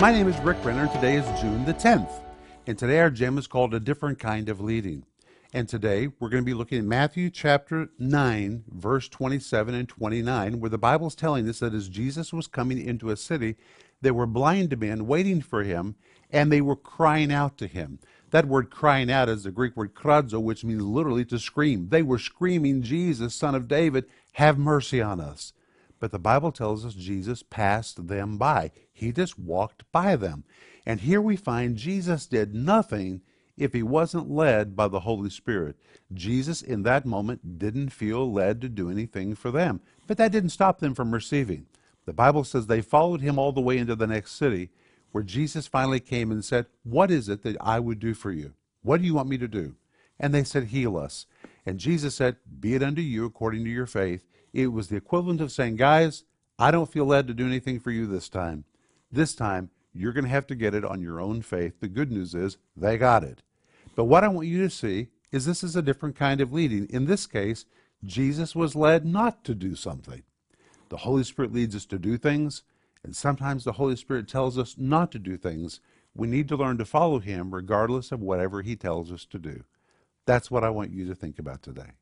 My name is Rick Renner, and today is June the 10th. And today our gem is called A Different Kind of Leading. And today we're going to be looking at Matthew chapter 9, verse 27 and 29, where the Bible's telling us that as Jesus was coming into a city, there were blind men waiting for him, and they were crying out to him. That word crying out is the Greek word krazo, which means literally to scream. They were screaming, Jesus, son of David, have mercy on us. But the Bible tells us Jesus passed them by. He just walked by them. And here we find Jesus did nothing if he wasn't led by the Holy Spirit. Jesus, in that moment, didn't feel led to do anything for them. But that didn't stop them from receiving. The Bible says they followed him all the way into the next city, where Jesus finally came and said, What is it that I would do for you? What do you want me to do? And they said, Heal us. And Jesus said, Be it unto you according to your faith. It was the equivalent of saying, Guys, I don't feel led to do anything for you this time. This time, you're going to have to get it on your own faith. The good news is they got it. But what I want you to see is this is a different kind of leading. In this case, Jesus was led not to do something. The Holy Spirit leads us to do things, and sometimes the Holy Spirit tells us not to do things. We need to learn to follow Him regardless of whatever He tells us to do. That's what I want you to think about today.